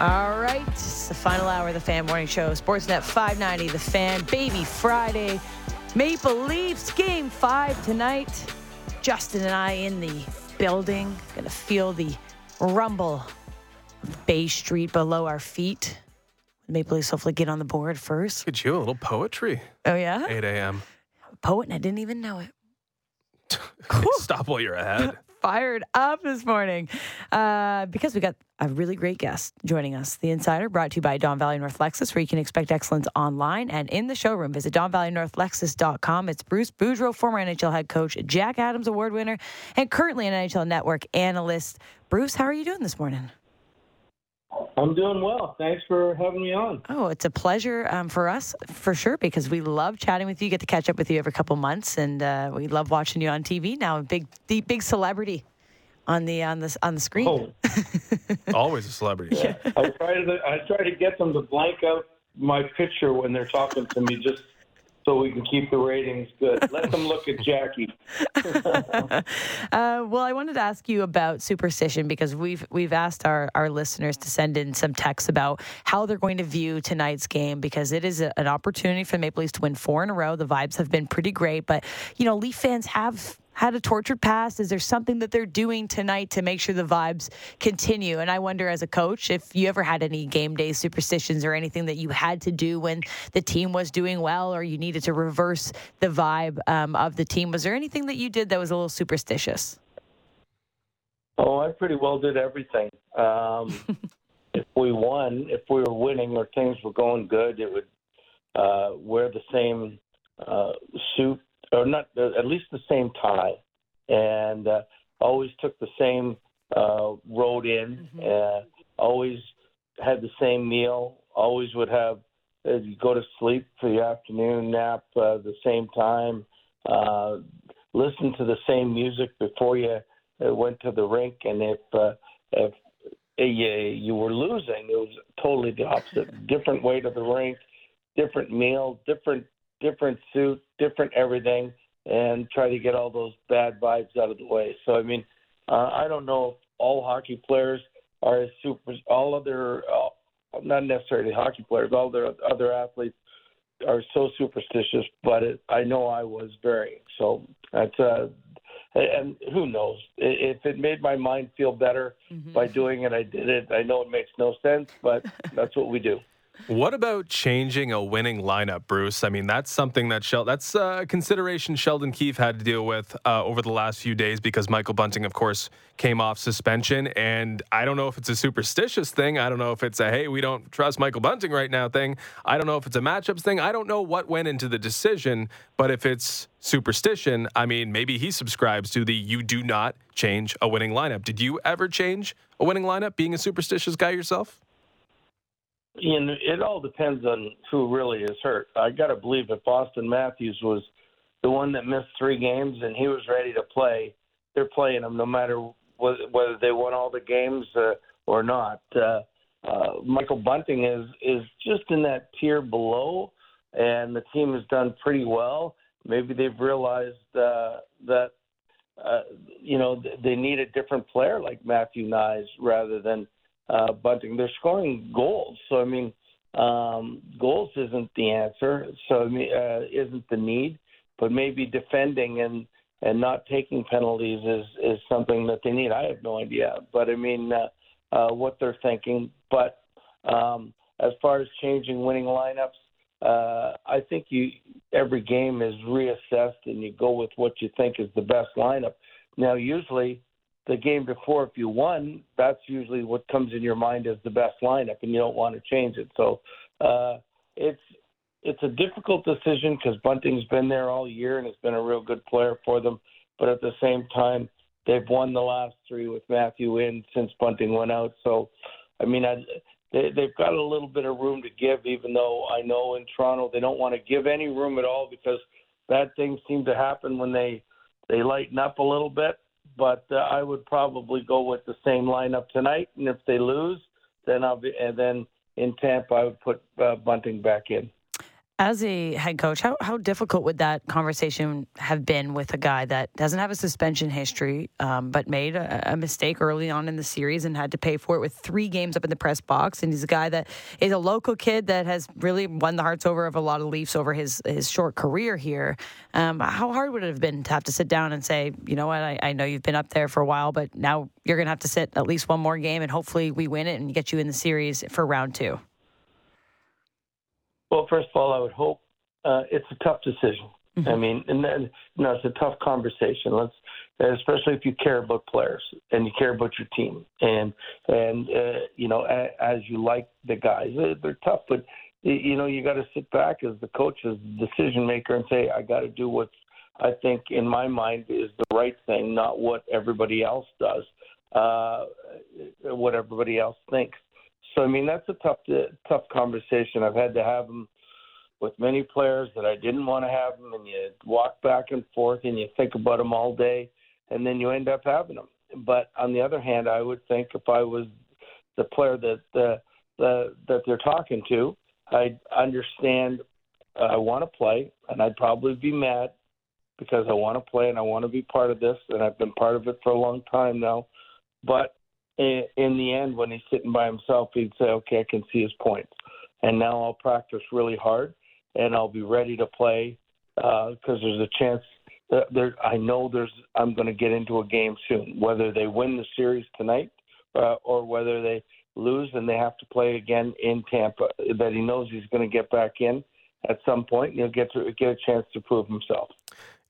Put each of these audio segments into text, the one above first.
All right, it's the final hour of the Fan Morning Show. Sportsnet 590, The Fan, Baby Friday. Maple Leafs game five tonight. Justin and I in the building, gonna feel the rumble Bay Street below our feet. Maple Leafs hopefully get on the board first. Look at you, a little poetry. Oh yeah, 8 a.m. poet, and I didn't even know it. Stop while you're ahead. fired up this morning uh, because we got a really great guest joining us. The Insider brought to you by Don Valley North Lexus, where you can expect excellence online and in the showroom. Visit DonValleyNorthLexus.com. It's Bruce Boudreau, former NHL head coach, Jack Adams Award winner, and currently an NHL Network analyst. Bruce, how are you doing this morning? I'm doing well. Thanks for having me on. Oh, it's a pleasure um, for us, for sure, because we love chatting with you. Get to catch up with you every couple months, and uh, we love watching you on TV now. A big, the big celebrity on the on the on the screen. Oh, Always a celebrity. I try to I try to get them to blank out my picture when they're talking to me, just so we can keep the ratings good. Let them look at Jackie. uh, well, I wanted to ask you about superstition because we've we've asked our, our listeners to send in some texts about how they're going to view tonight's game because it is a, an opportunity for the Maple Leafs to win four in a row. The vibes have been pretty great, but you know, Leaf fans have had a tortured past? Is there something that they're doing tonight to make sure the vibes continue? And I wonder, as a coach, if you ever had any game day superstitions or anything that you had to do when the team was doing well or you needed to reverse the vibe um, of the team. Was there anything that you did that was a little superstitious? Oh, I pretty well did everything. Um, if we won, if we were winning or things were going good, it would uh, wear the same uh, suit or not uh, at least the same tie, and uh, always took the same uh, road in. Mm-hmm. Uh, always had the same meal. Always would have uh, go to sleep for the afternoon nap uh, the same time. Uh, listen to the same music before you uh, went to the rink, and if uh, if uh, you, you were losing, it was totally the opposite. different way to the rink, different meal, different different suit, different everything, and try to get all those bad vibes out of the way. So, I mean, uh, I don't know if all hockey players are as super, all other, uh, not necessarily hockey players, all their other athletes are so superstitious, but it, I know I was very. So that's, uh, and who knows if it made my mind feel better mm-hmm. by doing it i did it i know it makes no sense but that's what we do what about changing a winning lineup, Bruce? I mean, that's something that Shel- that's a consideration Sheldon Keefe had to deal with uh, over the last few days because Michael Bunting, of course, came off suspension. And I don't know if it's a superstitious thing. I don't know if it's a hey, we don't trust Michael Bunting right now thing. I don't know if it's a matchups thing. I don't know what went into the decision. But if it's superstition, I mean, maybe he subscribes to the you do not change a winning lineup. Did you ever change a winning lineup being a superstitious guy yourself? And it all depends on who really is hurt. I got to believe if Auston Matthews was the one that missed three games and he was ready to play, they're playing him no matter whether they won all the games uh, or not. Uh, uh, Michael Bunting is is just in that tier below, and the team has done pretty well. Maybe they've realized uh, that uh, you know they need a different player like Matthew Knies rather than uh, Bunting. They're scoring goals, so I mean, um, goals isn't the answer. So uh, isn't the need, but maybe defending and and not taking penalties is is something that they need. I have no idea, but I mean, uh, uh, what they're thinking. But um, as far as changing winning lineups, uh, I think you every game is reassessed and you go with what you think is the best lineup. Now, usually the game before, if you won, that's usually what comes in your mind as the best lineup, and you don't want to change it. So uh, it's it's a difficult decision because Bunting's been there all year and has been a real good player for them. But at the same time, they've won the last three with Matthew in since Bunting went out. So, I mean, I, they, they've got a little bit of room to give, even though I know in Toronto they don't want to give any room at all because bad things seem to happen when they they lighten up a little bit but uh, I would probably go with the same lineup tonight. And if they lose, then I'll be and then in Tampa I would put uh, Bunting back in. As a head coach, how, how difficult would that conversation have been with a guy that doesn't have a suspension history, um, but made a, a, mistake early on in the series and had to pay for it with three games up in the press box? And he's a guy that is a local kid that has really won the hearts over of a lot of Leafs over his, his short career here. Um, how hard would it have been to have to sit down and say, you know what, I, I know you've been up there for a while, but now you're going to have to sit at least one more game and hopefully we win it and get you in the series for round two? Well, first of all, I would hope uh, it's a tough decision. Mm-hmm. I mean, and then you know, it's a tough conversation. Let's, especially if you care about players and you care about your team, and and uh, you know, as, as you like the guys, they're tough, but you know, you got to sit back as the coach, as the decision maker, and say, I got to do what's I think in my mind is the right thing, not what everybody else does, uh, what everybody else thinks. So I mean that's a tough tough conversation. I've had to have them with many players that I didn't want to have them, and you walk back and forth and you think about them all day, and then you end up having them. But on the other hand, I would think if I was the player that the, the that they're talking to, I'd understand uh, I want to play, and I'd probably be mad because I want to play and I want to be part of this, and I've been part of it for a long time now. But in, in the end, when he's sitting by himself, he'd say, "Okay, I can see his points, and now I'll practice really hard, and I'll be ready to play because uh, there's a chance that there. I know there's. I'm going to get into a game soon, whether they win the series tonight uh, or whether they lose and they have to play again in Tampa. That he knows he's going to get back in at some point, he'll get to get a chance to prove himself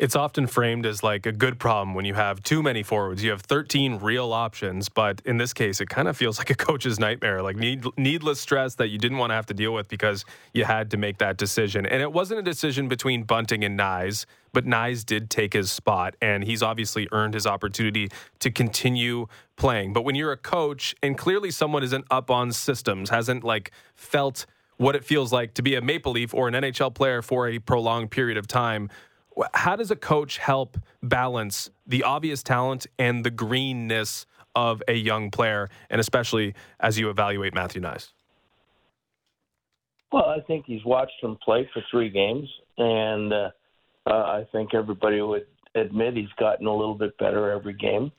it's often framed as like a good problem when you have too many forwards. You have 13 real options, but in this case, it kind of feels like a coach's nightmare, like need, needless stress that you didn't want to have to deal with because you had to make that decision. And it wasn't a decision between Bunting and Knies, but Knies did take his spot, and he's obviously earned his opportunity to continue playing. But when you're a coach, and clearly someone isn't up on systems, hasn't like felt what it feels like to be a Maple Leaf or an NHL player for a prolonged period of time how does a coach help balance the obvious talent and the greenness of a young player, and especially as you evaluate Matthew Knies? Well, I think he's watched him play for three games, and uh, uh, I think everybody would admit he's gotten a little bit better every game,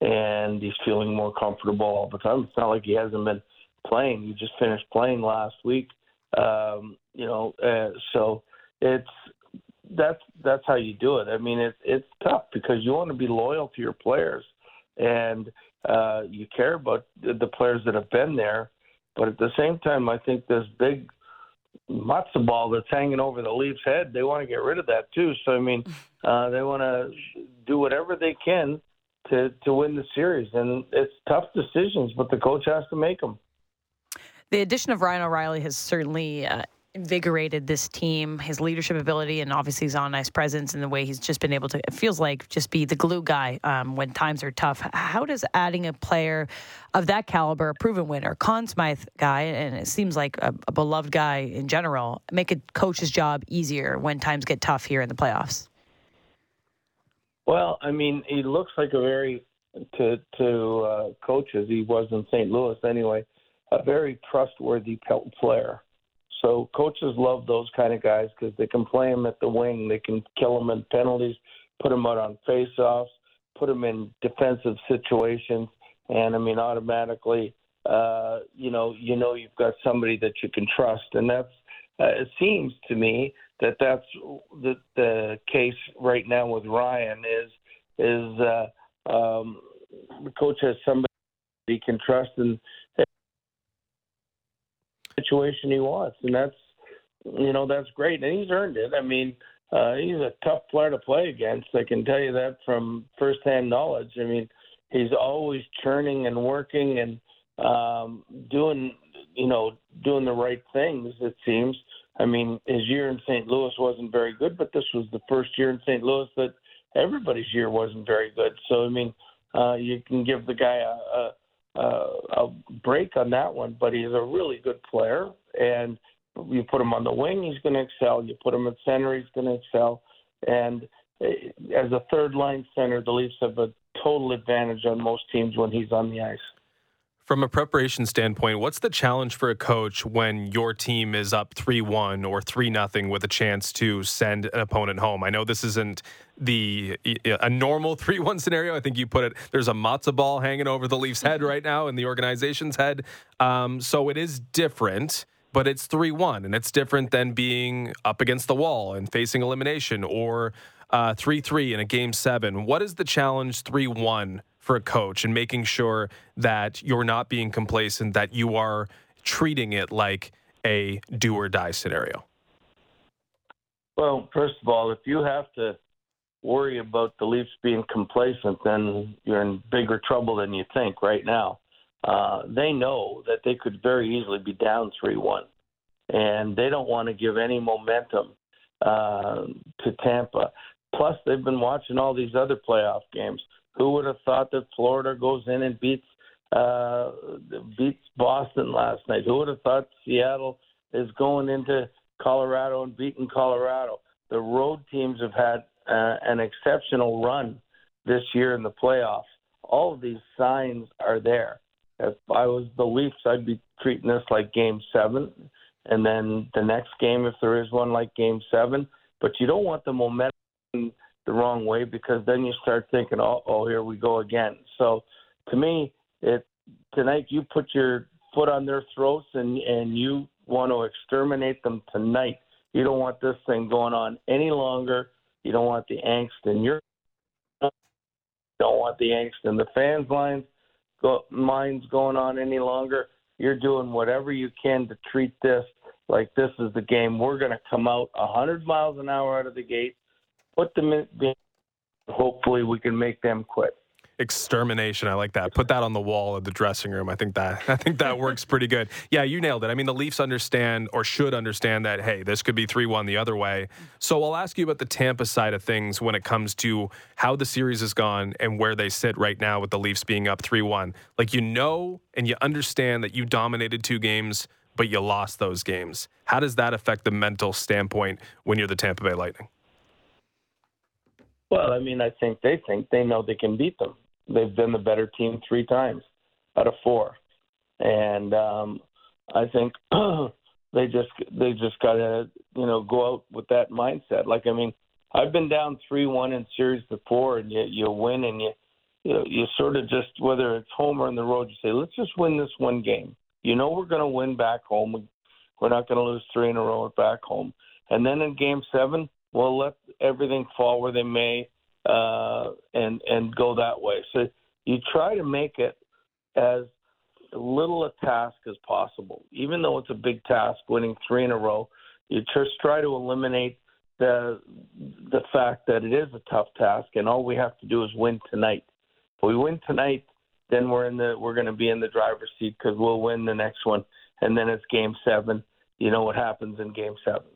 and he's feeling more comfortable all the time. It's not like he hasn't been playing; he just finished playing last week. Um, you know, uh, so it's that's that's how you do it. I mean, it's it's tough because you want to be loyal to your players, and uh, you care about the players that have been there. But at the same time, I think this big matzo ball that's hanging over the Leafs' head, they want to get rid of that too. So I mean, uh, they want to do whatever they can to to win the series, and it's tough decisions, but the coach has to make them. The addition of Ryan O'Reilly has certainly uh, invigorated this team, his leadership ability, and obviously his on ice presence and the way he's just been able to, it feels like, just be the glue guy um, when times are tough. How does adding a player of that caliber, a proven winner, Conn Smythe guy, and it seems like a, a beloved guy in general, make a coach's job easier when times get tough here in the playoffs? Well, I mean, he looks like a very, to, to uh, coaches, he was in St. Louis anyway, a very trustworthy player. So coaches love those kind of guys because they can play them at the wing, they can kill them in penalties, put them out on face-offs, put them in defensive situations, and I mean automatically, uh, you know, you know you've got somebody that you can trust, and that's. Uh, it seems to me that that's the, the case right now with Ryan is is uh, um, the coach has somebody he can trust. And situation he wants, and that's you know that's great, and he's earned it. I mean, uh, he's a tough player to play against. I can tell you that from firsthand knowledge. I mean, he's always churning and working and um, doing you know doing the right things. It seems. I mean, his year in St. Louis wasn't very good, but this was the first year in St. Louis that everybody's year wasn't very good. So I mean, uh, you can give the guy a, a uh, a break on that one, but he's a really good player. And you put him on the wing, he's going to excel. You put him at center, he's going to excel. And eh, as a third line center, the Leafs have a total advantage on most teams when he's on the ice. From a preparation standpoint, what's the challenge for a coach when your team is up 3 1 or 3 0 with a chance to send an opponent home? I know this isn't the a normal 3 1 scenario. I think you put it, there's a matzo ball hanging over the Leafs' head right now and the organization's head. Um, so it is different, but it's 3 1, and it's different than being up against the wall and facing elimination or uh, 3 uh, 3 in a game seven. What is the challenge 3 1? For a coach and making sure that you're not being complacent, that you are treating it like a do or die scenario? Well, first of all, if you have to worry about the Leafs being complacent, then you're in bigger trouble than you think right now. Uh, they know that they could very easily be down 3 1, and they don't want to give any momentum uh, to Tampa. Plus, they've been watching all these other playoff games. Who would have thought that Florida goes in and beats uh, beats Boston last night? Who would have thought Seattle is going into Colorado and beating Colorado? The road teams have had uh, an exceptional run this year in the playoffs. All of these signs are there. If I was the Leafs, I'd be treating this like Game Seven, and then the next game, if there is one, like Game Seven. But you don't want the momentum the wrong way because then you start thinking, oh, oh, here we go again. So to me, it tonight you put your foot on their throats and and you want to exterminate them tonight. You don't want this thing going on any longer. You don't want the angst in your don't want the angst in the fans' lines go, minds going on any longer. You're doing whatever you can to treat this like this is the game. We're going to come out 100 miles an hour out of the gate put them in. Hopefully, we can make them quit. Extermination. I like that. Put that on the wall of the dressing room. I think that I think that works pretty good. Yeah, you nailed it. I mean, the Leafs understand or should understand that. Hey, this could be three-one the other way. So I'll ask you about the Tampa side of things when it comes to how the series has gone and where they sit right now with the Leafs being up three-one. Like you know and you understand that you dominated two games, but you lost those games. How does that affect the mental standpoint when you're the Tampa Bay Lightning? Well, I mean, I think they think they know they can beat them. They've been the better team three times out of four, and um, I think they just they just got to you know go out with that mindset. Like, I mean, I've been down three one in series before, and you you win, and you you you sort of just whether it's home or on the road, you say, let's just win this one game. You know, we're going to win back home. We're not going to lose three in a row back home. And then in Game Seven, we'll let everything fall where they may, uh, and and go that way. So you try to make it as little a task as possible, even though it's a big task, winning three in a row. You just try to eliminate the the fact that it is a tough task, and all we have to do is win tonight. If we win tonight, then we're in the we're going to be in the driver's seat because we'll win the next one, and then it's game seven. You know what happens in game seven.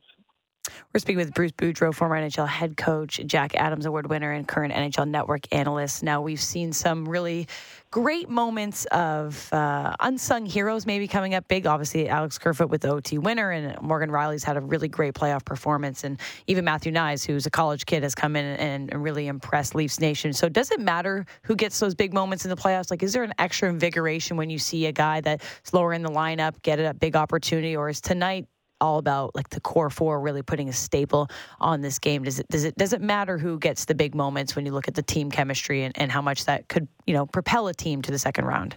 We're speaking with Bruce Boudreau, former NHL head coach, Jack Adams Award winner, and current NHL Network analyst. Now, we've seen some really great moments of uh, unsung heroes maybe coming up big. Obviously, Alex Kerfoot with the OT winner, and Morgan Rielly's had a really great playoff performance. And even Matthew Knies, who's a college kid, has come in and, and really impressed Leafs Nation. So, does it matter who gets those big moments in the playoffs? Like, is there an extra invigoration when you see a guy that's lower in the lineup get a big opportunity, or is tonight all about like the core four really putting a staple on this game. Does it does it does it matter who gets the big moments when you look at the team chemistry and, and how much that could you know propel a team to the second round?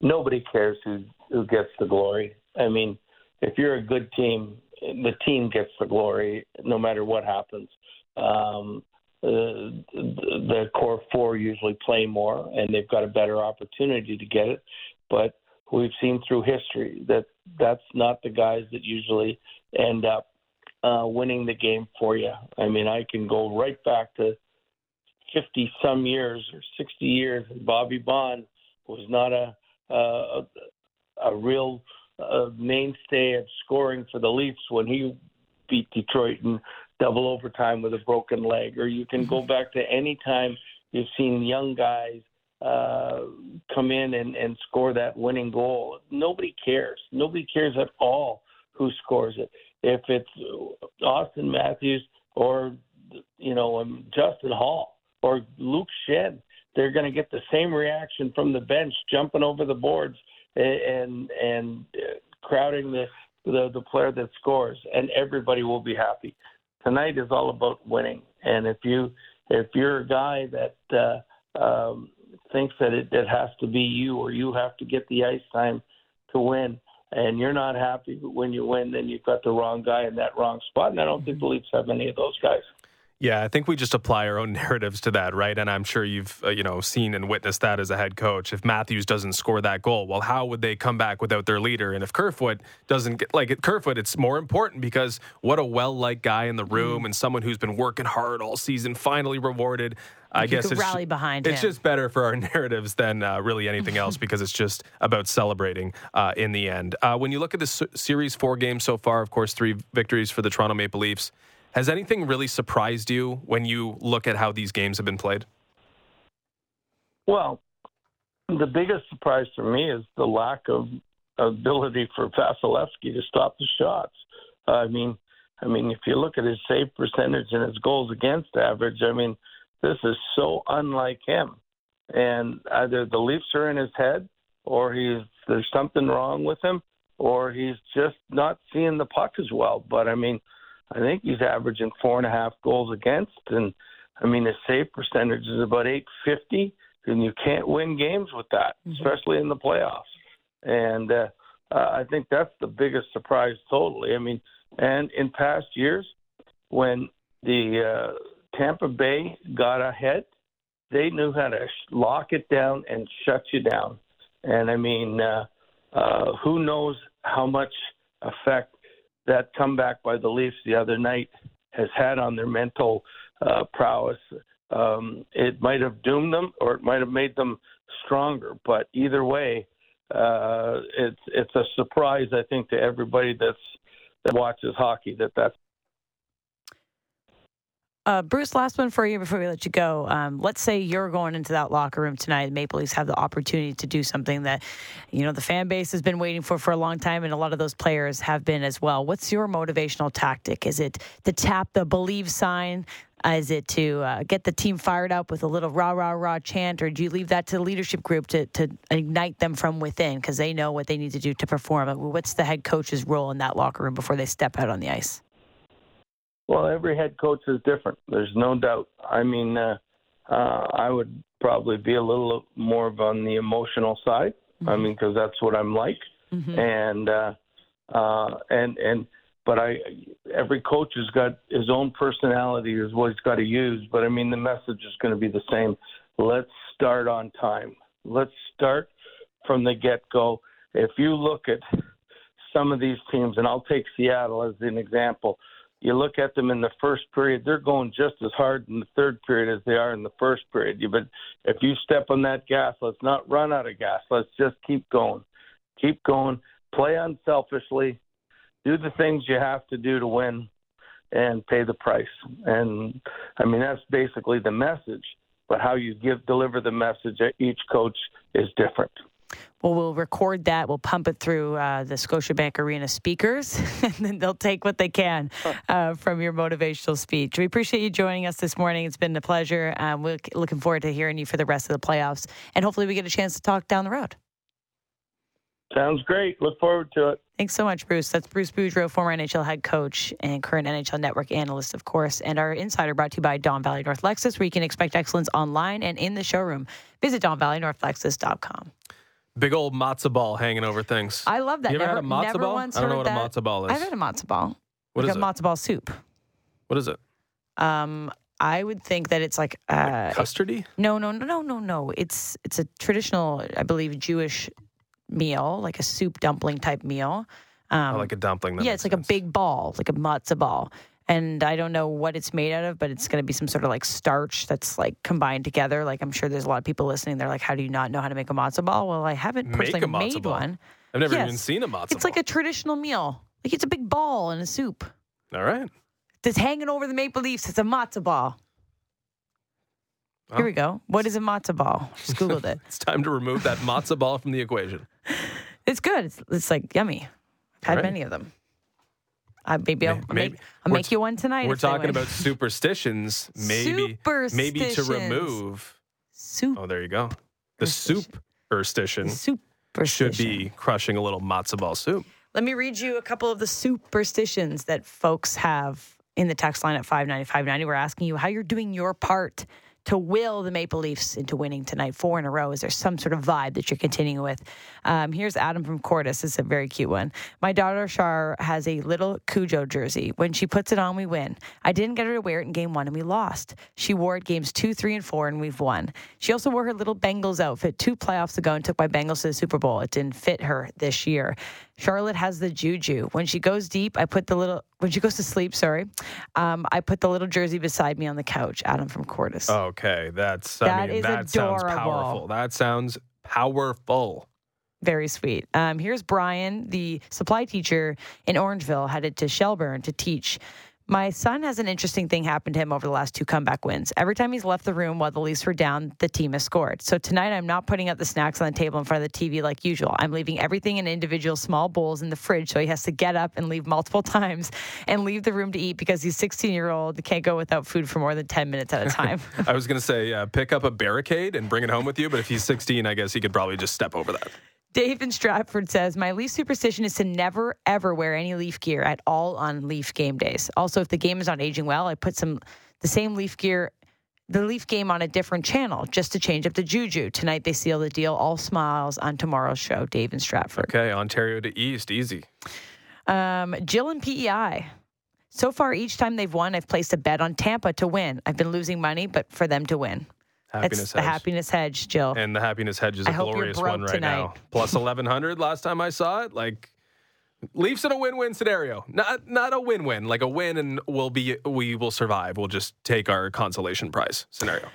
Nobody cares who who gets the glory. I mean, if you're a good team, the team gets the glory no matter what happens. Um, uh, the core four usually play more, and they've got a better opportunity to get it. But we've seen through history that that's not the guys that usually end up uh, winning the game for you. I mean, I can go right back to 50 some years or 60 years, and Bobby Baun was not a a, a real uh, mainstay of scoring for the Leafs when he beat Detroit in double overtime with a broken leg. Or you can go back to any time you've seen young guys uh, come in and, and score that winning goal. Nobody cares. Nobody cares at all who scores it. If it's Auston Matthews or you know um, Justin Holl or Luke Schenn, they're going to get the same reaction from the bench, jumping over the boards and and uh, crowding the, the the player that scores, and everybody will be happy. Tonight is all about winning, and if you if you're a guy that uh, um, thinks that it, it has to be you or you have to get the ice time to win, and you're not happy when you win, then you've got the wrong guy in that wrong spot. And I don't think the Leafs have any of those guys. Yeah, I think we just apply our own narratives to that, right? And I'm sure you've uh, you know seen and witnessed that as a head coach. If Matthews doesn't score that goal, well, how would they come back without their leader? And if Kerfoot doesn't get like Kerfoot, it's more important because what a well-liked guy in the room mm. and someone who's been working hard all season, finally rewarded. I you guess it's, rally behind it's him. just better for our narratives than uh, really anything else because it's just about celebrating uh, in the end. Uh, when you look at the series four games so far, of course, three victories for the Toronto Maple Leafs. Has anything really surprised you when you look at how these games have been played? Well, the biggest surprise for me is the lack of ability for Vasilevskiy to stop the shots. Uh, I mean, I mean, if you look at his save percentage and his goals against average, I mean, this is so unlike him. And either the Leafs are in his head, or he's there's something wrong with him, or he's just not seeing the puck as well. But I mean, I think he's averaging four and a half goals against, and I mean his save percentage is about 850, and you can't win games with that, mm-hmm. especially in the playoffs. And uh, uh, I think that's the biggest surprise totally. I mean, and in past years, when the uh, Tampa Bay got ahead, they knew how to lock it down and shut you down. And I mean, uh, uh, who knows how much effect that comeback by the Leafs the other night has had on their mental uh, prowess. Um, it might have doomed them, or it might have made them stronger. But either way, uh, it's it's a surprise, I think, to everybody that's that watches hockey that that's uh, Bruce, last one for you before we let you go. Um, let's say you're going into that locker room tonight. Maple Leafs have the opportunity to do something that, you know, the fan base has been waiting for for a long time, and a lot of those players have been as well. What's your motivational tactic? Is it to tap the believe sign? Uh, is it to uh, get the team fired up with a little rah rah rah chant, or do you leave that to the leadership group to to ignite them from within because they know what they need to do to perform? What's the head coach's role in that locker room before they step out on the ice? Well, every head coach is different. There's no doubt. I mean, uh, uh, I would probably be a little more of on the emotional side. Mm-hmm. I mean, because that's what I'm like. Mm-hmm. And uh, uh, and and but I every coach has got his own personality is what he's got to use. But I mean, the message is going to be the same. Let's start on time. Let's start from the get go. If you look at some of these teams, and I'll take Seattle as an example you look at them in the first period, they're going just as hard in the third period as they are in the first period. But if you step on that gas, let's not run out of gas. Let's just keep going. Keep going. Play unselfishly. Do the things you have to do to win and pay the price. And I mean, that's basically the message. But how you give deliver the message at each coach is different. Well, we'll record that. We'll pump it through uh, the Scotiabank Arena speakers, and then they'll take what they can uh, from your motivational speech. We appreciate you joining us this morning. It's been a pleasure. Um, we're looking forward to hearing you for the rest of the playoffs, and hopefully, we get a chance to talk down the road. Sounds great. Look forward to it. Thanks so much, Bruce. That's Bruce Boudreau, former NHL head coach and current NHL Network analyst, of course. And our insider brought to you by Don Valley North Lexus, where you can expect excellence online and in the showroom. Visit DonValleyNorthLexus.com. Big old matzo ball hanging over things. I love that. You ever never, had a matzo ball? I don't know what that. a matzo ball is. I've had a matzo ball. What like is a it? matzo ball soup. What is it? Um, I would think that it's like, uh, like custardy. No, no, no, no, no, no. It's it's a traditional, I believe, Jewish meal, like a soup dumpling type meal. Um, oh, like a dumpling. yeah, it's like sense. a big ball, like a matzo ball and I don't know what it's made out of, but it's going to be some sort of like starch that's like combined together. Like I'm sure there's a lot of people listening. They're like, "How do you not know how to make a matzo ball?" Well, I haven't personally made ball. one. I've never yes. even seen a matzo. Ball. It's ball. like a traditional meal. Like it's a big ball in a soup. All right. That's hanging over the maple leaves. It's a matzo ball. Here we go. What is a matzo ball? Just googled it. it's time to remove that matzo ball from the equation. It's good. It's, it's like yummy. I've had right. many of them. Uh, maybe I'll, maybe, make, I'll make you one tonight. We're talking about superstitions. Maybe superstitions. maybe to remove soup. Oh, there you go. The superstition Superstition. should be crushing a little matzo ball soup. Let me read you a couple of the superstitions that folks have in the text line at 59590. We're asking you how you're doing your part to will the Maple Leafs into winning tonight, four in a row? Is there some sort of vibe that you're continuing with? Um, here's Adam from Courtice. It's a very cute one. My daughter Shar has a little Cujo jersey. When she puts it on, we win. I didn't get her to wear it in game one, and we lost. She wore it games two, three, and four, and we've won. She also wore her little Bengals outfit two playoffs ago and took my Bengals to the Super Bowl. It didn't fit her this year. Charlotte has the juju. When she goes deep, I put the little when she goes to sleep. Sorry, um, I put the little jersey beside me on the couch. Adam from Courtice. Okay, that's I That mean is that sounds powerful. That sounds powerful. Very sweet. Um, here's Brian, the supply teacher in Orangeville, headed to Shelburne to teach. My son has an interesting thing happen to him over the last two comeback wins. Every time he's left the room while the Leafs were down, the team has scored. So tonight, I'm not putting out the snacks on the table in front of the TV like usual. I'm leaving everything in individual small bowls in the fridge, so he has to get up and leave multiple times and leave the room to eat because he's 16 year old can't go without food for more than 10 minutes at a time. I was going to say uh, pick up a barricade and bring it home with you, but if he's 16, I guess he could probably just step over that. Dave in Stratford says, My Leaf superstition is to never, ever wear any Leaf gear at all on Leaf game days. Also, if the game is not aging well, I put some the same Leaf gear, the Leaf game on a different channel just to change up the juju. Tonight they seal the deal. All smiles on tomorrow's show. Dave in Stratford. Okay, Ontario to East, easy. Um, Jill and PEI. So far, each time they've won, I've placed a bet on Tampa to win. I've been losing money, but for them to win. Happiness it's the hedge. happiness hedge, Jill. And the happiness hedge is a glorious one right now. Plus 1100 last time I saw it. Like Leafs in a win-win scenario. Not not a win-win, like a win and we'll be we will survive. We'll just take our consolation prize scenario.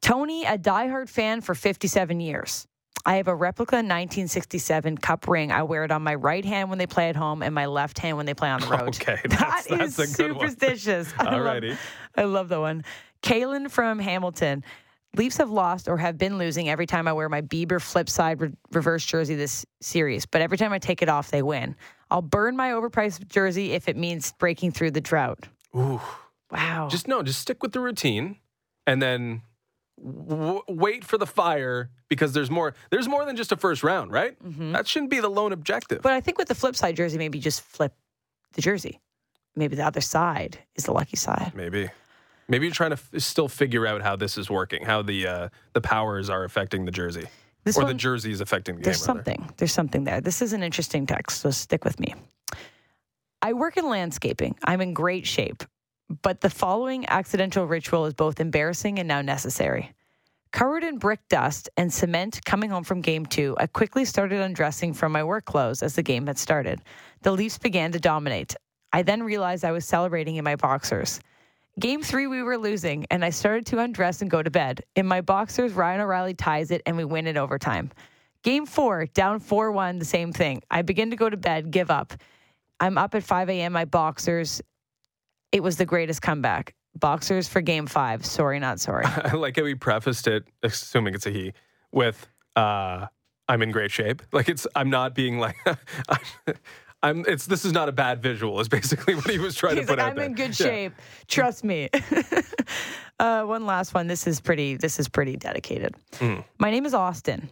Tony, a diehard fan for 57 years. I have a replica 1967 cup ring. I wear it on my right hand when they play at home and my left hand when they play on the road. Okay, That that's- is that's a good one. superstitious. I love- Alrighty. I love that one. Kaylin from Hamilton. Leafs have lost or have been losing every time I wear my Bieber flip side re- reverse jersey this series, but every time I take it off, they win. I'll burn my overpriced jersey if it means breaking through the drought. Ooh. Wow. Just no, just stick with the routine and then w- wait for the fire because there's more there's more than just a first round, right? That shouldn't be the lone objective. Mm-hmm. But I think with the flip side jersey, maybe just flip the jersey. Maybe the other side is the lucky side. Maybe. Maybe you're trying to f- still figure out how this is working, how the uh, the powers are affecting the jersey, This or one, the jersey is affecting the there's game. rather. something. There's something there. This is an interesting text, so stick with me. I work in landscaping. I'm in great shape, but the following accidental ritual is both embarrassing and now necessary. Covered in brick dust and cement coming home from game two, I quickly started undressing from my work clothes as the game had started. The Leafs began to dominate. I then realized I was celebrating in my boxers. Game three, we were losing, and I started to undress and go to bed. In my boxers, Ryan O'Reilly ties it, and we win in overtime. Game four, down 4 1, the same thing. I begin to go to bed, give up. I'm up at 5 a.m., my boxers. It was the greatest comeback. Boxers for game five. Sorry, not sorry. I like how he prefaced it, assuming it's a he, with uh, "I'm in great shape." Like it's, I'm not being like, I'm. It's this is not a bad visual. Is basically what he was trying He's to put like, out I'm there. in good Yeah. shape. Trust me. uh, one last one. This is pretty. This is pretty dedicated. Mm. My name is Austin,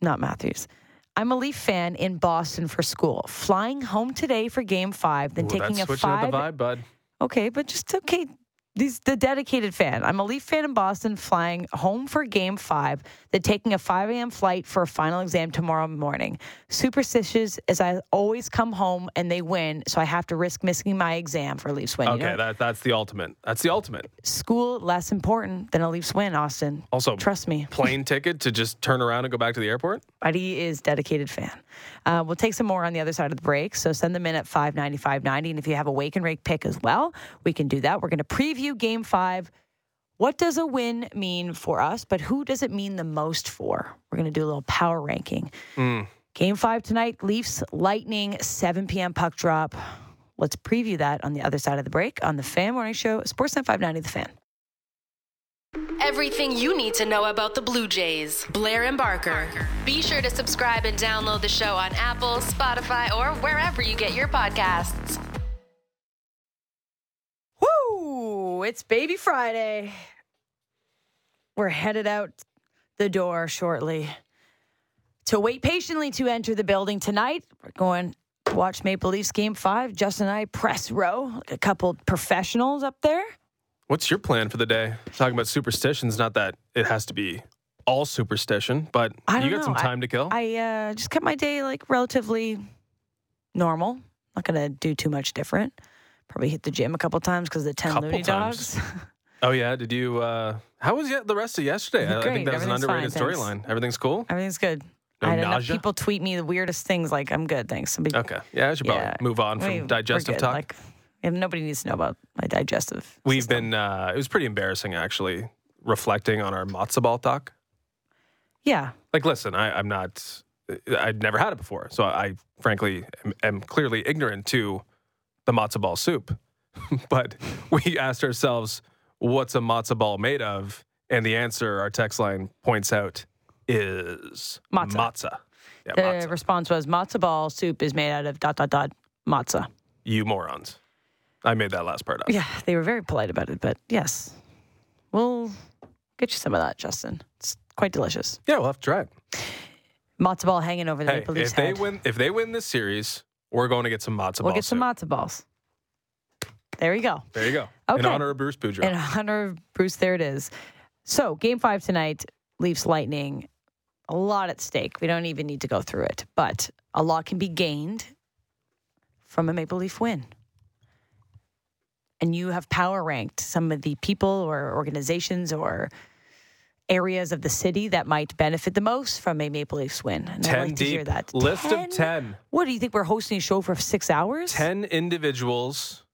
not Matthews. I'm a Leaf fan in Boston for school. Flying home today for Game Five, then Ooh, taking a switching five. up the vibe, bud. Okay, but just okay. These the dedicated fan. I'm a Leaf fan in Boston, flying home for Game Five, then taking a 5 a.m. flight for a final exam tomorrow morning. Superstitious as I always come home and they win, so I have to risk missing my exam for Leafs win. You Okay, know? that that's the ultimate. That's the ultimate. School less important than a Leafs win, Austin. Also, Trust me, plane ticket to just turn around and go back to the airport. Buddy is dedicated fan. Uh, we'll take some more on the other side of the break. So send them in at 595.90. And if you have a wake and rake pick as well, we can do that. We're going to preview game five. What does a win mean for us, but who does it mean the most for? We're going to do a little power ranking. Mm. Game five tonight, Leafs Lightning, 7 p.m. puck drop. Let's preview that on the other side of the break on the Fan Morning Show, Sportsnet 590, The Fan. Everything you need to know about the Blue Jays. Blair and Barker. Be sure to subscribe and download the show on Apple, Spotify, or wherever you get your podcasts. Woo! It's Baby Friday. We're headed out the door shortly. To wait patiently to enter the building tonight, we're going to watch Maple Leafs game five. Justin and I press row, like a couple professionals up there. What's your plan for the day? Talking about superstitions, not that it has to be all superstition, but I you don't got some know. time to kill. I uh, just kept my day like relatively normal. Not gonna do too much different. Probably hit the gym a couple times because the ten Couple loony times. dogs. oh yeah, did you? uh How was the rest of yesterday? I- I think that was an underrated storyline. Everything's cool. Everything's good. No I had enough nausea? people tweet me the weirdest things. Like I'm good, thanks. Somebody, Okay, yeah, I should probably Yeah. move on from we- digestive talk. Like, nobody needs to know about my digestive. We've system. been. uh It was pretty embarrassing actually, reflecting on our matzo ball talk. yeah. Like, listen, I, I'm not. I'd never had it before, so I frankly am, am clearly ignorant to the matzo ball soup. but we asked ourselves, "What's a matzo ball made of?" And the answer, our text line points out, is Matzah. Matzah. Yeah, The response was matzo ball soup is made out of dot dot dot matzah. You morons. I made that last part up. Yeah, they were very polite about it, but yes, we'll get you some of that, Justin. It's quite delicious. Yeah, we'll have to try it. Matzo ball hanging over the Hey, Maple Leafs if they head. win, if they win this series, we're going to get some matzo balls. we'll get some soup. matzo balls. There you go. There you go. In Okay. honor of Bruce Boudreau. In honor of Bruce, there it is. So, game five tonight, Leafs Lightning. A lot at stake. We don't even need to go through it, but a lot can be gained from a Maple Leaf win. And you have power ranked some of the people or organizations or areas of the city that might benefit the most from a Maple Leafs win. And I'd 10 like to hear deep. that. List of 10. What do you think? We're hosting a show for six hours? 10 individuals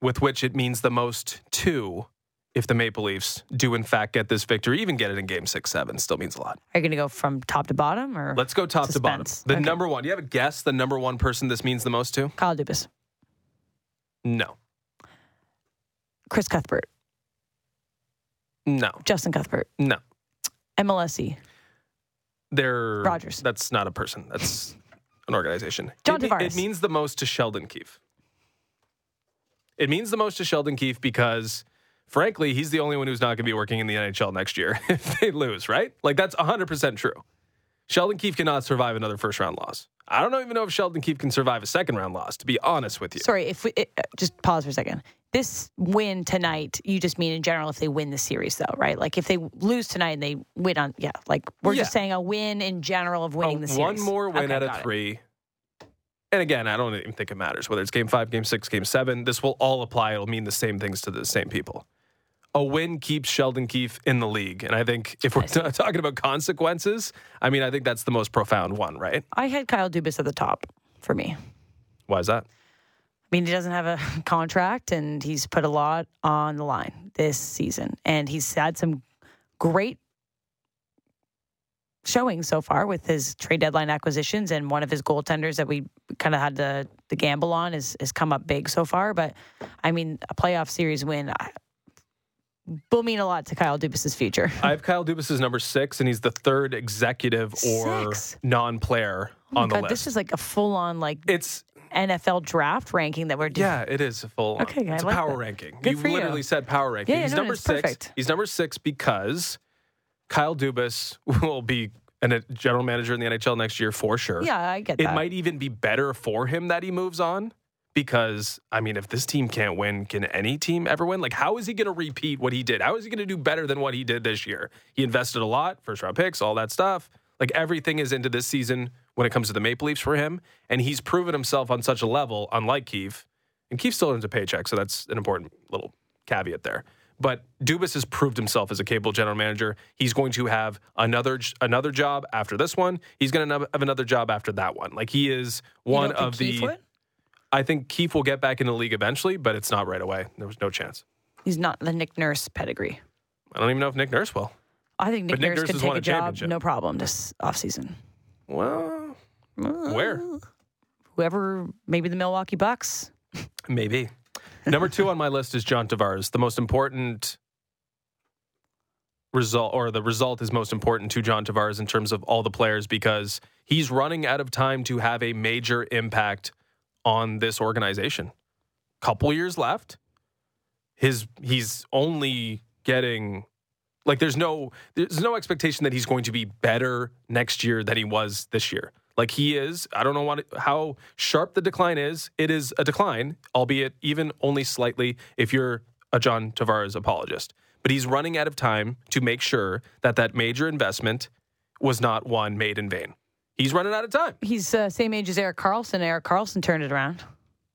with which it means the most to if the Maple Leafs do in fact get this victory, even get it in game six, seven, still means a lot. Are you going to go from top to bottom or Let's go top to bottom. The Okay. number one, do you have a guess the number one person this means the most to? Kyle Dubas, No. Chris Cuthbert, No. Justin Cuthbert, No. MLSE, They're Rogers. That's not a person. That's an organization. John it, Tavares. it means the most to Sheldon Keefe. It means the most to Sheldon Keefe because, frankly, he's the only one who's not going to be working in the NHL next year if they lose, right? Like, that's 100% true. Sheldon Keefe cannot survive another first round loss. I don't even know if Sheldon Keefe can survive a second round loss, to be honest with you. Sorry, if we it, uh, just pause for a second. This win tonight, you just mean in general if they win the series, though, right? Like if they lose tonight and they win on, yeah, like we're Yeah. just saying a win in general of winning the series. One more win Okay, out of it. three. And again, I don't even think it matters whether it's game five, game six, game seven. This will all apply. It'll mean the same things to the same people. A win keeps Sheldon Keefe in the league. And I think if we're t- talking about consequences, I mean, I think that's the most profound one, right? I had Kyle Dubas at the top for me. Why is that? I mean, he doesn't have a contract and he's put a lot on the line this season. And he's had some great showing so far with his trade deadline acquisitions and one of his goaltenders that we kind of had the, the gamble on has, has come up big so far. But I mean, a playoff series win I, will mean a lot to Kyle Dubas's future. I have Kyle Dubas as number six, and he's the third executive or Six? non player Oh my on the God, list. this is like a full on like it's NFL draft ranking that we're doing. Yeah, it is a full. Okay, I it's a like power that. ranking. Good you for you. literally said power ranking. Yeah, yeah, he's no, number it's six. perfect. He's number six because Kyle Dubas will be an, a general manager in the NHL next year for sure. Yeah, I get it that. might even be better for him that he moves on because I mean, if this team can't win, can any team ever win? Like, how is he going to repeat what he did? How is he going to do better than what he did this year? He invested a lot, first round picks, all that stuff. Like everything is into this season when it comes to the Maple Leafs for him, and he's proven himself on such a level, unlike Keefe. And Keefe still earns a paycheck, so that's an important little caveat there. But Dubas has proved himself as a capable general manager. He's going to have another another job after this one. He's going to have another job after that one. Like he is one of Keefe the. would? I think Keefe will get back in the league eventually, but it's not right away. There was no chance. He's not the Nick Nurse pedigree. I don't even know if Nick Nurse will. I think Nick Nick Nurse Nurse could take a job, no problem, this offseason. Well, where? Whoever, maybe the Milwaukee Bucks. Maybe. Number two on my list is John Tavares. The most important result, or the result is most important to John Tavares in terms of all the players because he's running out of time to have a major impact on this organization. Couple years left. His he's only getting Like there's no there's no expectation that he's going to be better next year than he was this year. Like he is, I don't know what how sharp the decline is. It is a decline, albeit even only slightly if you're a John Tavares apologist. But he's running out of time to make sure that that major investment was not one made in vain. He's running out of time. He's uh, same age as Erik Karlsson. Erik Karlsson turned it around.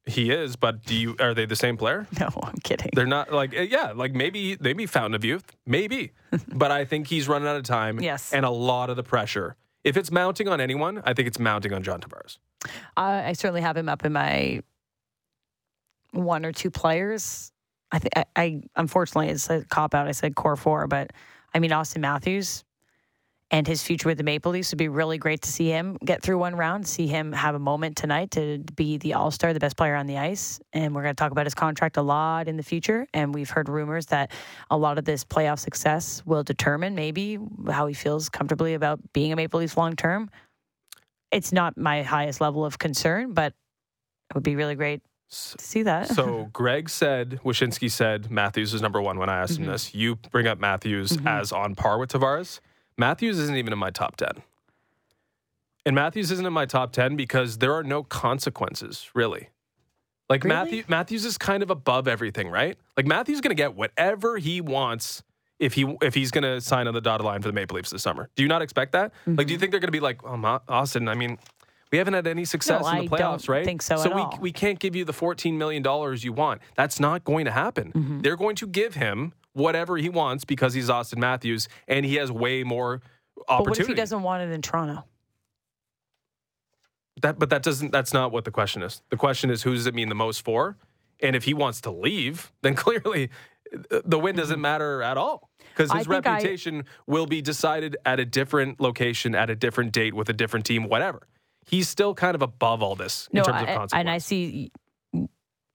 He is, but do you are they the same player? No, I'm kidding. They're not like eh, yeah, like maybe maybe fountain of youth, maybe. but I think he's running out of time. Yes. and a lot of the pressure. If it's mounting on anyone, I think it's mounting on John Tavares. I, I certainly have him up in my one or two players. I think I unfortunately it's a cop out. I said core four, but I mean Auston Matthews and his future with the Maple Leafs would be really great to see him get through one round, see him have a moment tonight to be the All Star, the best player on the ice. And we're going to talk about his contract a lot in the future. And we've heard rumors that a lot of this playoff success will determine maybe how he feels comfortably about being a Maple Leafs long term. It's not my highest level of concern, but it would be really great to see that. So Greg said, Wyshynski said Matthews is number one when I asked him mm-hmm. this. You bring up Matthews mm-hmm. as on par with Tavares. Matthews isn't even in my top 10. And Matthews isn't in my top 10 because there are no consequences, really. Like Really? Matthew, Matthews is kind of above everything, right? Like Matthews going to get whatever he wants if he if he's going to sign on the dotted line for the Maple Leafs this summer. Do you not expect that? Like, do you think they're going to be like, oh, Auston? I mean, we haven't had any success No, in the playoffs, don't right? think so So at we all. we can't give you the fourteen million dollars you want. That's not going to happen. Mm-hmm. They're going to give him whatever he wants because he's Auston Matthews and he has way more but what if he doesn't want it in Toronto? That, but that doesn't. That's not what the question is. The question is who does it mean the most for? And if he wants to leave, then clearly the win doesn't matter at all because. His think I- reputation will be decided at a different location, at a different date, with a different team, whatever. He's still kind of above all this in No, terms of I, and I see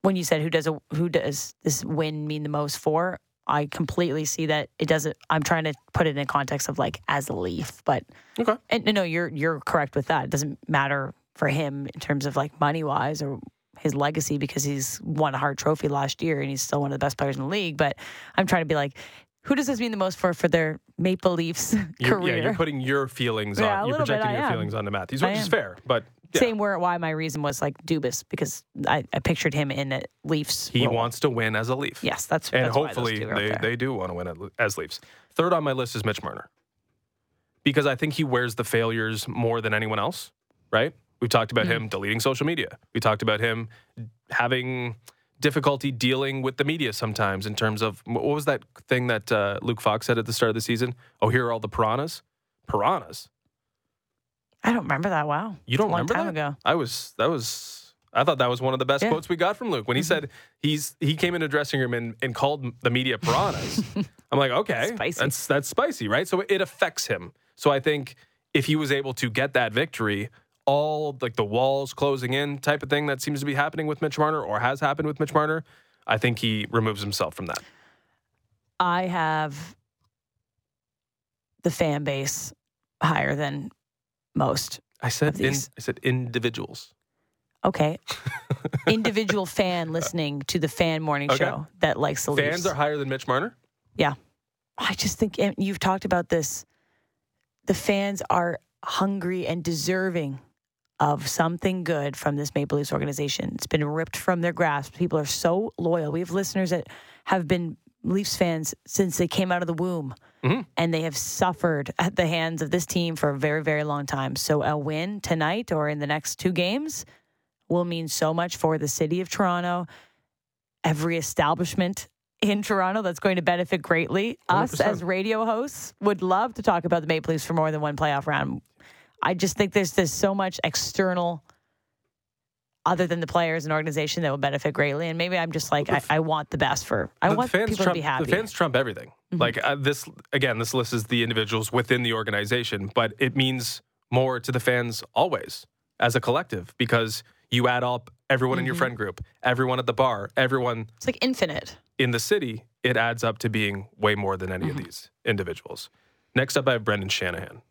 when you said who does a, who does this win mean the most for. I completely see that it doesn't. I'm trying to put it in context of like as a Leaf, but Okay. and no, you're you're correct with that. It doesn't matter for him in terms of like money wise or his legacy because he's won a Hart Trophy last year and he's still one of the best players in the league. But I'm trying to be like, who does this mean the most for for their Maple Leafs You're, career? yeah, you're putting your feelings Yeah, on. You're little bit, projecting your am. feelings onto Matthews, which is fair. But yeah, Same where why my reason was like Dubas because I, I pictured him in a Leafs. he role. wants to win as a Leaf. Yes, that's and that's hopefully they, they do want to win as Leafs. Third on my list is Mitch Marner because I think he wears the failures more than anyone else. Right? We've talked about Mm-hmm. him deleting social media. We talked about him having difficulty dealing with the media sometimes in terms of what was that thing that uh, Luke Fox said at the start of the season? Oh, here are all the piranhas. Piranhas. I don't remember that. Wow, You don't remember that? ago. I was that was I thought that was one of the best Yeah. quotes we got from Luke when he said he's he came into dressing room and, and called the media piranhas. I'm like, okay, Spicy. that's that's spicy, right? So it affects him. So I think if he was able to get that victory, all like the walls closing in type of thing that seems to be happening with Mitch Marner or has happened with Mitch Marner, I think he removes himself from that. I have the fan base higher than most. I said in. I said individuals. Okay, individual fan listening to the fan morning Okay. show that likes the Fans Leafs. are higher than Mitch Marner. Yeah. I just think and you've talked about this. The fans are hungry and deserving of something good from this Maple Leafs organization. It's been ripped from their grasp. People are so loyal. We have listeners that have been Leafs fans since they came out of the womb. And they have suffered at the hands of this team for a very, very long time. So a win tonight or in the next two games will mean so much for the city of Toronto, every establishment in Toronto that's going to benefit greatly. Us 100%. as radio hosts would love to talk about the Maple Leafs for more than one playoff round. I just think there's there's so much external other than the players and organization that will benefit greatly. And maybe I'm just like I, I want the best for I The want fans people trump, to be happy. The fans trump everything. Mm-hmm. Like uh, this again, this list is the individuals within the organization, but it means more to the fans always as a collective because you add up everyone in your mm-hmm. friend group, everyone at the bar, everyone it's like infinite. in the city. It adds up to being way more than any of mm-hmm. these individuals. Next up, I have Brendan Shanahan.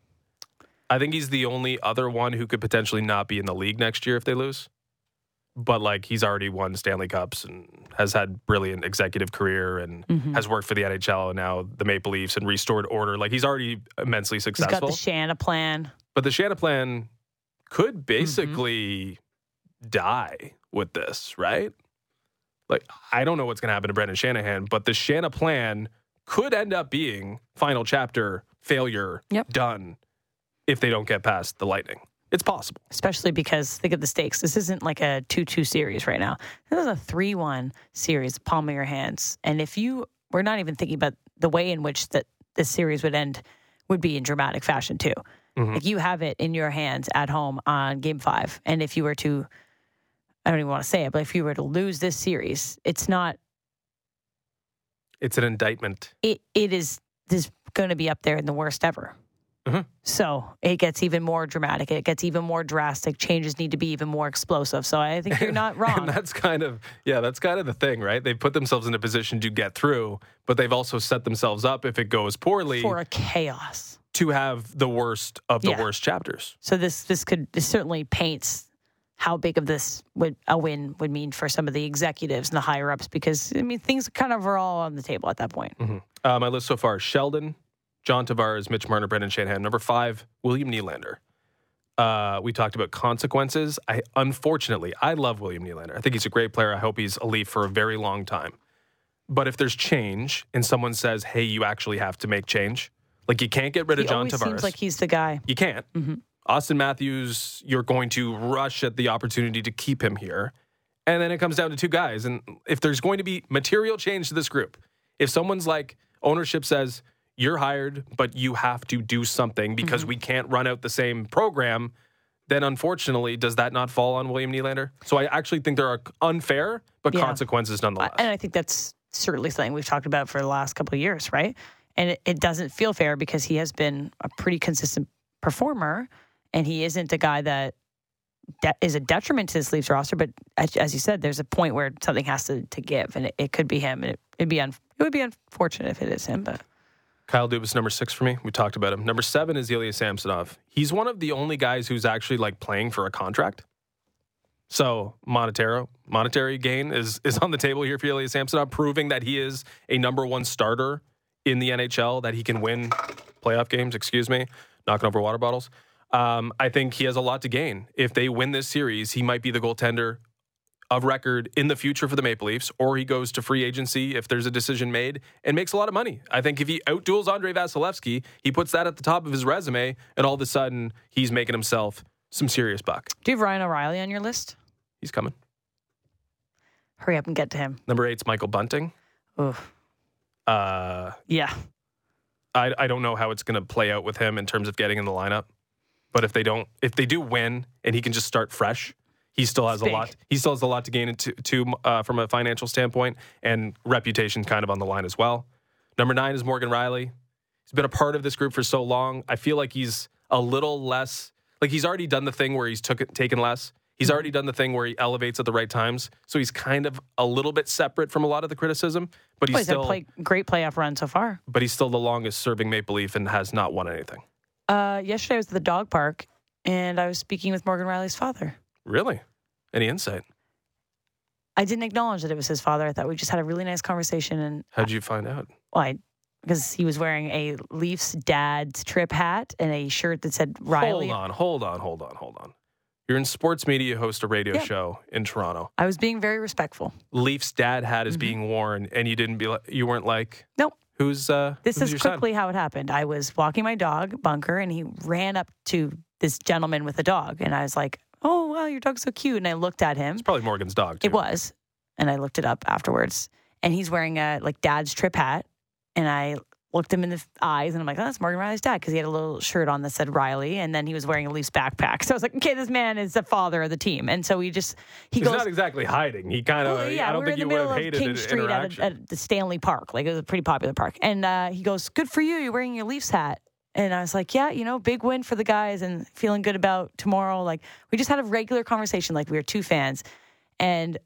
I think he's the only other one who could potentially not be in the league next year if they lose. but like he's already won Stanley Cups and has had brilliant executive career and Mm-hmm. has worked for the NHL and now the Maple Leafs and restored order. Like he's already immensely He's successful. got the Shanaplan. but the Shanaplan could Mm-hmm. basically die with this, right? Like I don't know what's going to happen to Brendan Shanahan, but the Shanaplan could end up being final chapter failure Yep. done if they don't get past the Lightning. It's possible. especially because think of the stakes. This isn't like a 2 2 series right now. This is a 3 1 series, palm of your hands. And if you, we're not even thinking about the way in which that this series would end, would be in dramatic fashion too. Mm-hmm. Like you have it in your hands at home on game five. And if you were to, I don't even want to say it, but if you were to lose this series, it's not, It's an indictment. it, it is, this going to be up there in the worst ever. Mhm. So it gets even more dramatic. It gets even more drastic. Changes need to be even more explosive. So I think you're not wrong. And that's kind of yeah, that's kind of the thing, right? They've put themselves in a position to get through, but they've also set themselves up if it goes poorly for a chaos. to have the worst of the Yeah. worst chapters. So this this could this certainly paints how big of this would a win would mean for some of the executives and the higher ups because I mean things kind of are all on the table at that point. Uh, my list so far: Sheldon, John Tavares, Mitch Marner, Brendan Shanahan. Number five, William Nylander. Uh, we talked about consequences. I unfortunately, I love William Nylander. I think he's a great player. I hope he's a Leaf for a very long time. But if there's change and someone says, "Hey, you actually have to make change," like you can't get rid of He John Tavares. seems like he's the guy. You can't. Auston Matthews, you're going to rush at the opportunity to keep him here. And then it comes down to two guys. And if there's going to be material change to this group, if someone's like, ownership says, you're hired, but you have to do something because mm-hmm. we can't run out the same program, then unfortunately, does that not fall on William Nylander? So I actually think there are unfair, but Yeah. consequences nonetheless. And I think that's certainly something we've talked about for the last couple of years, right? And it, it doesn't feel fair because he has been a pretty consistent performer, and he isn't a guy that de- is a detriment to this Leafs roster. But as, as you said, there's a point where something has to, to give, and it, it could be him. And it, it'd be un, it would be unfortunate if it is him, but Kyle Dubas, number six for me. We talked about him. Number seven is Ilya Samsonov. He's one of the only guys who's actually like playing for a contract. So monetary monetary gain is is on the table here for Ilya Samsonov, proving that he is a number one starter in the NHL, that he can win playoff games. Excuse me, knocking over water bottles. Um, I think he has a lot to gain. If they win this series, he might be the goaltender of record in the future for the Maple Leafs, or he goes to free agency if there's a decision made and makes a lot of money. I think if he outduels Andrei Vasilevskiy, he puts that at the top of his resume, and all of a sudden he's making himself some serious buck. do you have Ryan O'Reilly on your list? He's coming. Hurry up and get to him. Number eight's Michael Bunting. Oof. Uh, Yeah. I, I don't know how it's going to play out with him in terms of getting in the lineup, but if they don't, if they do win and he can just start fresh, he still has a lot. He still has a lot to gain into, to uh, from a financial standpoint and reputation kind of on the line as well. Number nine is Morgan Rielly. He's been a part of this group for so long. I feel like he's a little less like he's already done the thing where he's took taken less. He's already done the thing where he elevates at the right times. So he's kind of a little bit separate from a lot of the criticism, but he's Well, he's still play, great playoff run so far. but he's still the longest serving Maple Leaf and has not won anything. Uh, yesterday I was at the dog park, and I was speaking with Morgan Rielly's father. Really? Any insight? I didn't acknowledge that it was his father. I thought we just had a really nice conversation, and How'd you find out? well, I, because he was wearing a Leafs dad's trip hat and a shirt that said Rielly. Hold on, hold on, hold on, hold on. You're in sports media, host a radio Yeah. show in Toronto. I was being very respectful. Leaf's dad hat is Mhm. being worn, and you didn't be like, you weren't like, Nope. who's uh, This who's is your son? quickly how it happened. I was walking my dog, Bunker, and he ran up to this gentleman with a dog, and I was like, "Oh, wow, your dog's so cute!" And I looked at him. It's probably Morgan's dog. Too. It was, and I looked it up afterwards, and he's wearing a like dad's trip hat, and I looked him in the eyes, and I'm like, "Oh, that's Morgan Rielly's dad," because he had a little shirt on that said Rielly, and then he was wearing a Leafs backpack. So I was like, "Okay, this man is the father of the team," and so he just he He's goes. not exactly hiding. He kind of. Well, yeah, I don't we were think in you the would middle have hated King Street at, at the Stanley Park. Like it was a pretty popular park. And uh, he goes, "Good for you. You're wearing your Leafs hat." And I was like, "Yeah, you know, big win for the guys, and feeling good about tomorrow." Like we just had a regular conversation, like we were two fans, and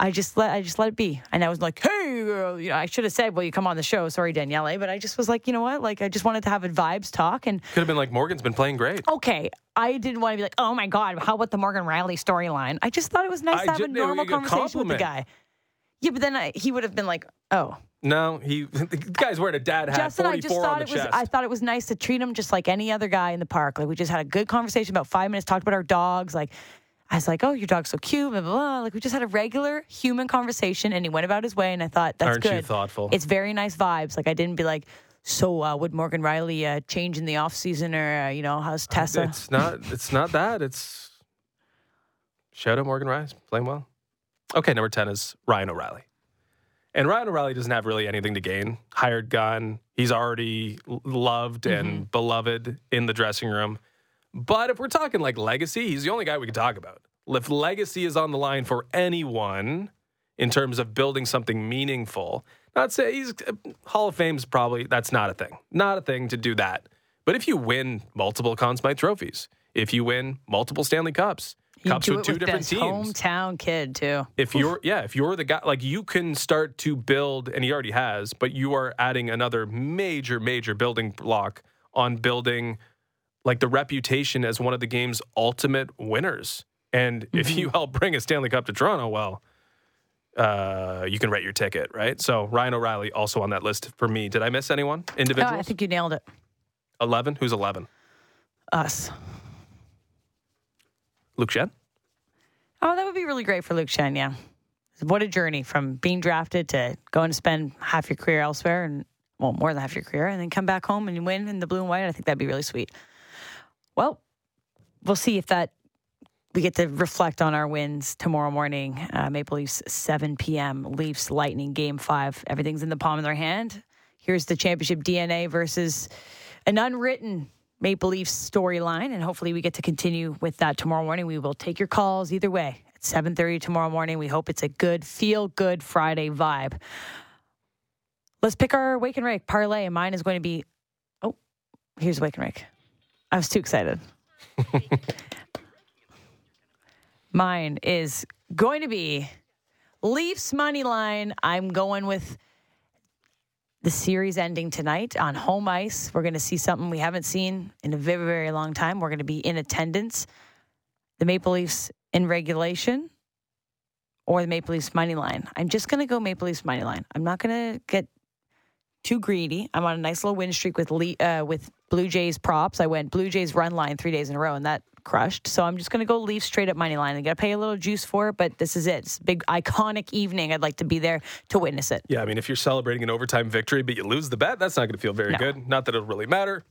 I just let I just let it be, and I was like, "Hey, girl," you know, I should have said, "Well, you come on the show." Sorry, Danielle, but I just was like, you know what? Like, I just wanted to have a vibes talk, and Could have been like Morgan's been playing great. okay, I didn't want to be like, "Oh my god, how about the Morgan Rielly storyline?" I just thought it was nice I to have ju- a no, normal conversation with the guy. Yeah, but then I, he would have been like, "Oh, No, he the guy's wearing a dad hat, Justin, I just thought it was. chest. I thought it was nice to treat him just like any other guy in the park. Like we just had a good conversation about five minutes, talked about our dogs. Like I was like, "Oh, your dog's so cute." Blah blah. blah. Like we just had a regular human conversation, and he went about his way. And I thought that's Aren't you good. thoughtful? It's very nice vibes. Like I didn't be like, "So uh, would Morgan Rielly uh, change in the off season, or uh, you know, how's Tessa?" It's not. It's not that. It's shout out Morgan Rice playing well. Okay, number ten is Ryan O'Reilly, and Ryan O'Reilly doesn't have really anything to gain. Hired gun. He's already loved and mm-hmm. beloved in the dressing room. But if we're talking like legacy, he's the only guy we can talk about. If legacy is on the line for anyone in terms of building something meaningful, not say he's uh, Hall of Fame's probably that's not a thing. Not a thing to do that. But if you win multiple Conn Smythe trophies, if you win multiple Stanley Cups, Cups do with two with different teams. hometown kid too. If you're yeah, if you're the guy like you can start to build and he already has, but you are adding another major major building block on building like the reputation as one of the game's ultimate winners. And if Mm-hmm. you help bring a Stanley Cup to Toronto, well, uh, you can rate your ticket, right? So Ryan O'Reilly also on that list for me. Did I miss anyone? Oh, Individuals? I think you nailed it. Eleven. Who's eleven? Us. Luke Schenn. Oh, that would be really great for Luke Schenn, yeah. What a journey from being drafted to going to spend half your career elsewhere and, well, more than half your career, and then come back home and win in the blue and white. I think that'd be really sweet. Well, we'll see if that we get to reflect on our wins tomorrow morning. Uh, Maple Leafs, 7 p.m. Leafs Lightning Game 5. Everything's in the palm of their hand. Here's the championship DNA versus an unwritten Maple Leafs storyline, and hopefully we get to continue with that tomorrow morning. We will take your calls either way at 7:30 tomorrow morning. We hope it's a good, feel good Friday vibe. Let's pick our wake and rake parlay, mine is going to be. Oh, here's wake and rake. I was too excited. mine is going to be Leafs money line. I'm going with the series ending tonight on home ice. We're going to see something we haven't seen in a very, very long time. We're going to be in attendance. The Maple Leafs in regulation or the Maple Leafs money line. I'm just going to go Maple Leafs money line. I'm not going to get too greedy. I'm on a nice little win streak with Le- uh, with Blue Jays props. I went Blue Jays run line three days in a row, and that crushed. So I'm just going to go Leafs straight up money line. I got to pay a little juice for it, but this is it. It's a big iconic evening. I'd like to be there to witness it. Yeah, I mean, if you're celebrating an overtime victory, but you lose the bet, that's not going to feel very No. good. Not that it'll really matter.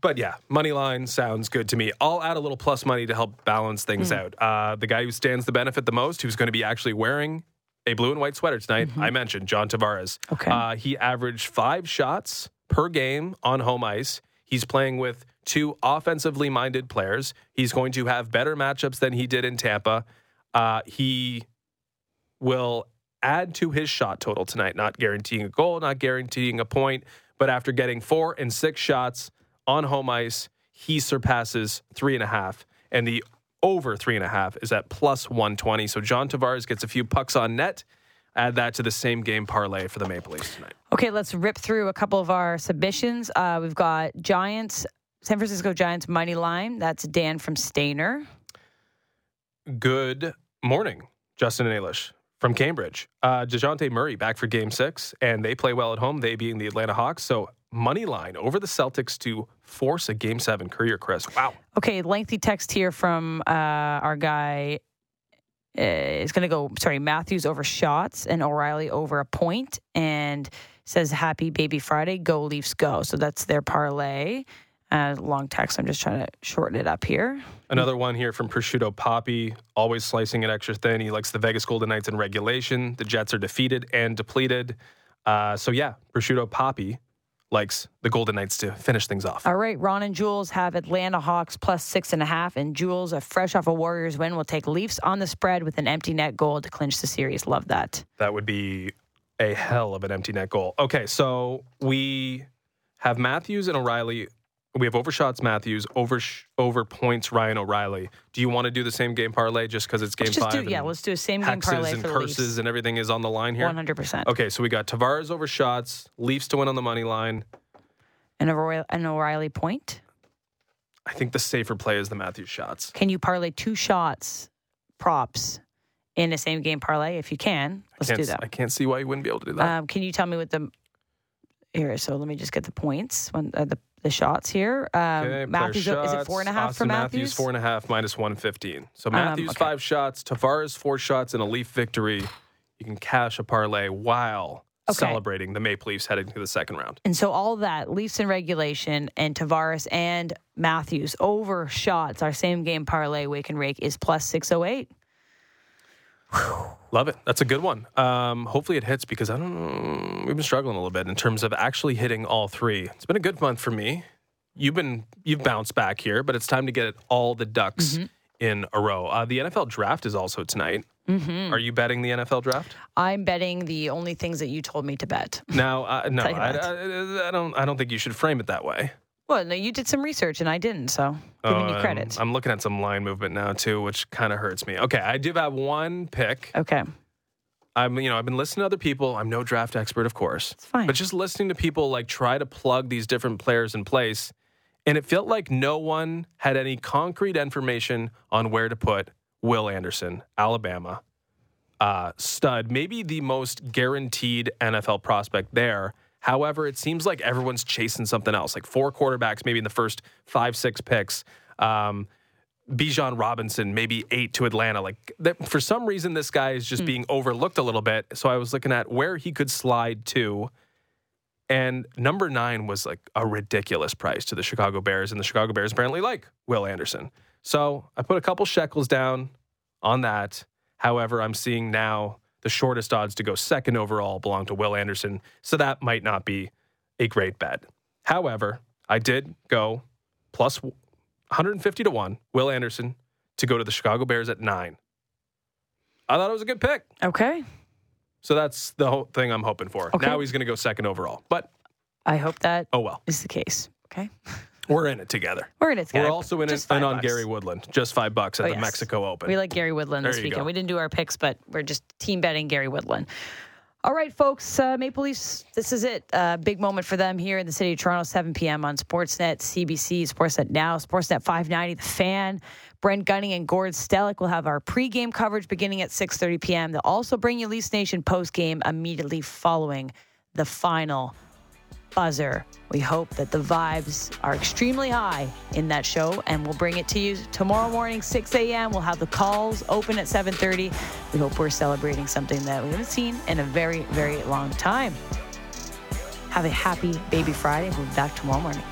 But yeah, money line sounds good to me. I'll add a little plus money to help balance things Hmm. out. Uh, the guy who stands the benefit the most, who's going to be actually wearing a blue and white sweater tonight, I mentioned John Tavares. Mm-hmm. Okay. Uh, he averaged five shots per game on home ice. He's playing with two offensively minded players. He's going to have better matchups than he did in Tampa. Uh, he will add to his shot total tonight, not guaranteeing a goal, not guaranteeing a point, but after getting four and six shots on home ice, he surpasses three and a half. And the over three and a half is at plus 120. So John Tavares gets a few pucks on net. Add that to the same game parlay for the Maple Leafs tonight. Okay, let's rip through a couple of our submissions. Uh, we've got Giants, San Francisco Giants money line. That's Dan from Stayner. Good morning, Justin and Ailish from Cambridge. Uh, Dejounte Murray back for game six, and they play well at home, they being the Atlanta Hawks. So money line over the Celtics to force a game seven. Courtice Chris. Wow. Okay, lengthy text here from uh, our guy. Uh, is going to go, sorry, Matthews over shots and O'Reilly over a point and says, Happy Baby Friday, go Leafs go. So that's their parlay. Uh, long text. I'm just trying to shorten it up here. Another one here from Prosciutto Poppy, always slicing it extra thin. He likes the Vegas Golden Knights in regulation. The Jets are defeated and depleted. Uh, so yeah, Prosciutto Poppy likes the Golden Knights to finish things off. All right, Ron and Jules have Atlanta Hawks plus six and a half, and Jules, a fresh off a Warriors win, will take Leafs on the spread with an empty net goal to clinch the series. Love that. That would be a hell of an empty net goal. Okay, so we have Matthews and O'Reilly we have overshots Matthews, over over points Ryan O'Reilly. Do you want to do the same game parlay just because it's game Let's just five? do yeah. Let's do a same game parlay and for the curses Leafs. and everything is on the line here. One hundred percent. Okay, so we got Tavares over shots, Leafs to win on the money line. And O'Reilly, an O'Reilly point. I think the safer play is the Matthews shots. Can you parlay two shots props in a same game parlay? If you can, let's do that. I can't see why you wouldn't be able to do that. Um, can you tell me what the here? So let me just get the points. When uh, the the shots here. Um, Okay, Matthews is it four and a half Auston for Matthews? four and a half minus one fifteen. So Matthews okay. five shots, Tavares four shots, and a Leaf victory. You can cash a parlay while Okay. celebrating the Maple Leafs heading to the second round. And so all that Leafs in regulation and Tavares and Matthews over shots. Our same game parlay wake and rake is plus six oh eight. Love it. That's a good one. Um, hopefully it hits because I don't know. We've been struggling a little bit in terms of actually hitting all three. It's been a good month for me. You've been you've bounced back here, but it's time to get all the ducks Mm-hmm. in a row. Uh, the NFL draft is also tonight. Mm-hmm. Are you betting the NFL draft? I'm betting the only things that you told me to bet. Now, uh, no, I. I, I don't. I don't think you should frame it that way. Well, no, you did some research and I didn't, so giving Oh, you I'm- credit. I'm, looking at some line movement now too, which kind of hurts me. Okay, I do have one pick. okay, I'm, you know, I've been listening to other people. I'm no draft expert, of course. it's fine. But just listening to people like try to plug these different players in place, and it felt like no one had any concrete information on where to put Will Anderson, Alabama, uh, stud, maybe the most guaranteed NFL prospect there. However, it seems like everyone's chasing something else, like four quarterbacks, maybe in the first five, six picks. Um, Bijan Robinson, maybe eight to Atlanta. Like that, for some reason, this guy is just being overlooked a little bit. So I was looking at where he could slide to, and number nine was like a ridiculous price to the Chicago Bears, and the Chicago Bears apparently like Will Anderson. So I put a couple shekels down on that. However, I'm seeing now the shortest odds to go second overall belong to Will Anderson, so that might not be a great bet. However, I did go plus 150 to 1, Will Anderson, to go to the Chicago Bears at 9. I thought it was a good pick. okay, So that's the whole thing I'm hoping for. Okay. Now he's going to go second overall. But I hope that oh well. is the case. Okay, We're in it together. we're in it. Together. We're also in it Just five in on bucks. Gary Woodland. Just 5 bucks at Oh, the yes. Mexico Open. We like Gary Woodland this There you weekend. go. We didn't do our picks, but we're just team betting Gary Woodland. All right, folks, uh, Maple Leafs, this is it. Uh, big moment for them here in the city of Toronto, 7 p.m. on Sportsnet, CBC, Sportsnet Now, Sportsnet 590, The Fan. Brent Gunning and Gord Stellick will have our pregame coverage beginning at 6.30 p.m. They'll also bring you Leafs Nation postgame immediately following the final buzzer. We hope that the vibes are extremely high in that show, and we'll bring it to you tomorrow morning, 6 a.m. We'll have the calls open at 7:30. We hope we're celebrating something that we haven't seen in a very, very long time. Have a happy Baby Friday. We'll be back tomorrow morning.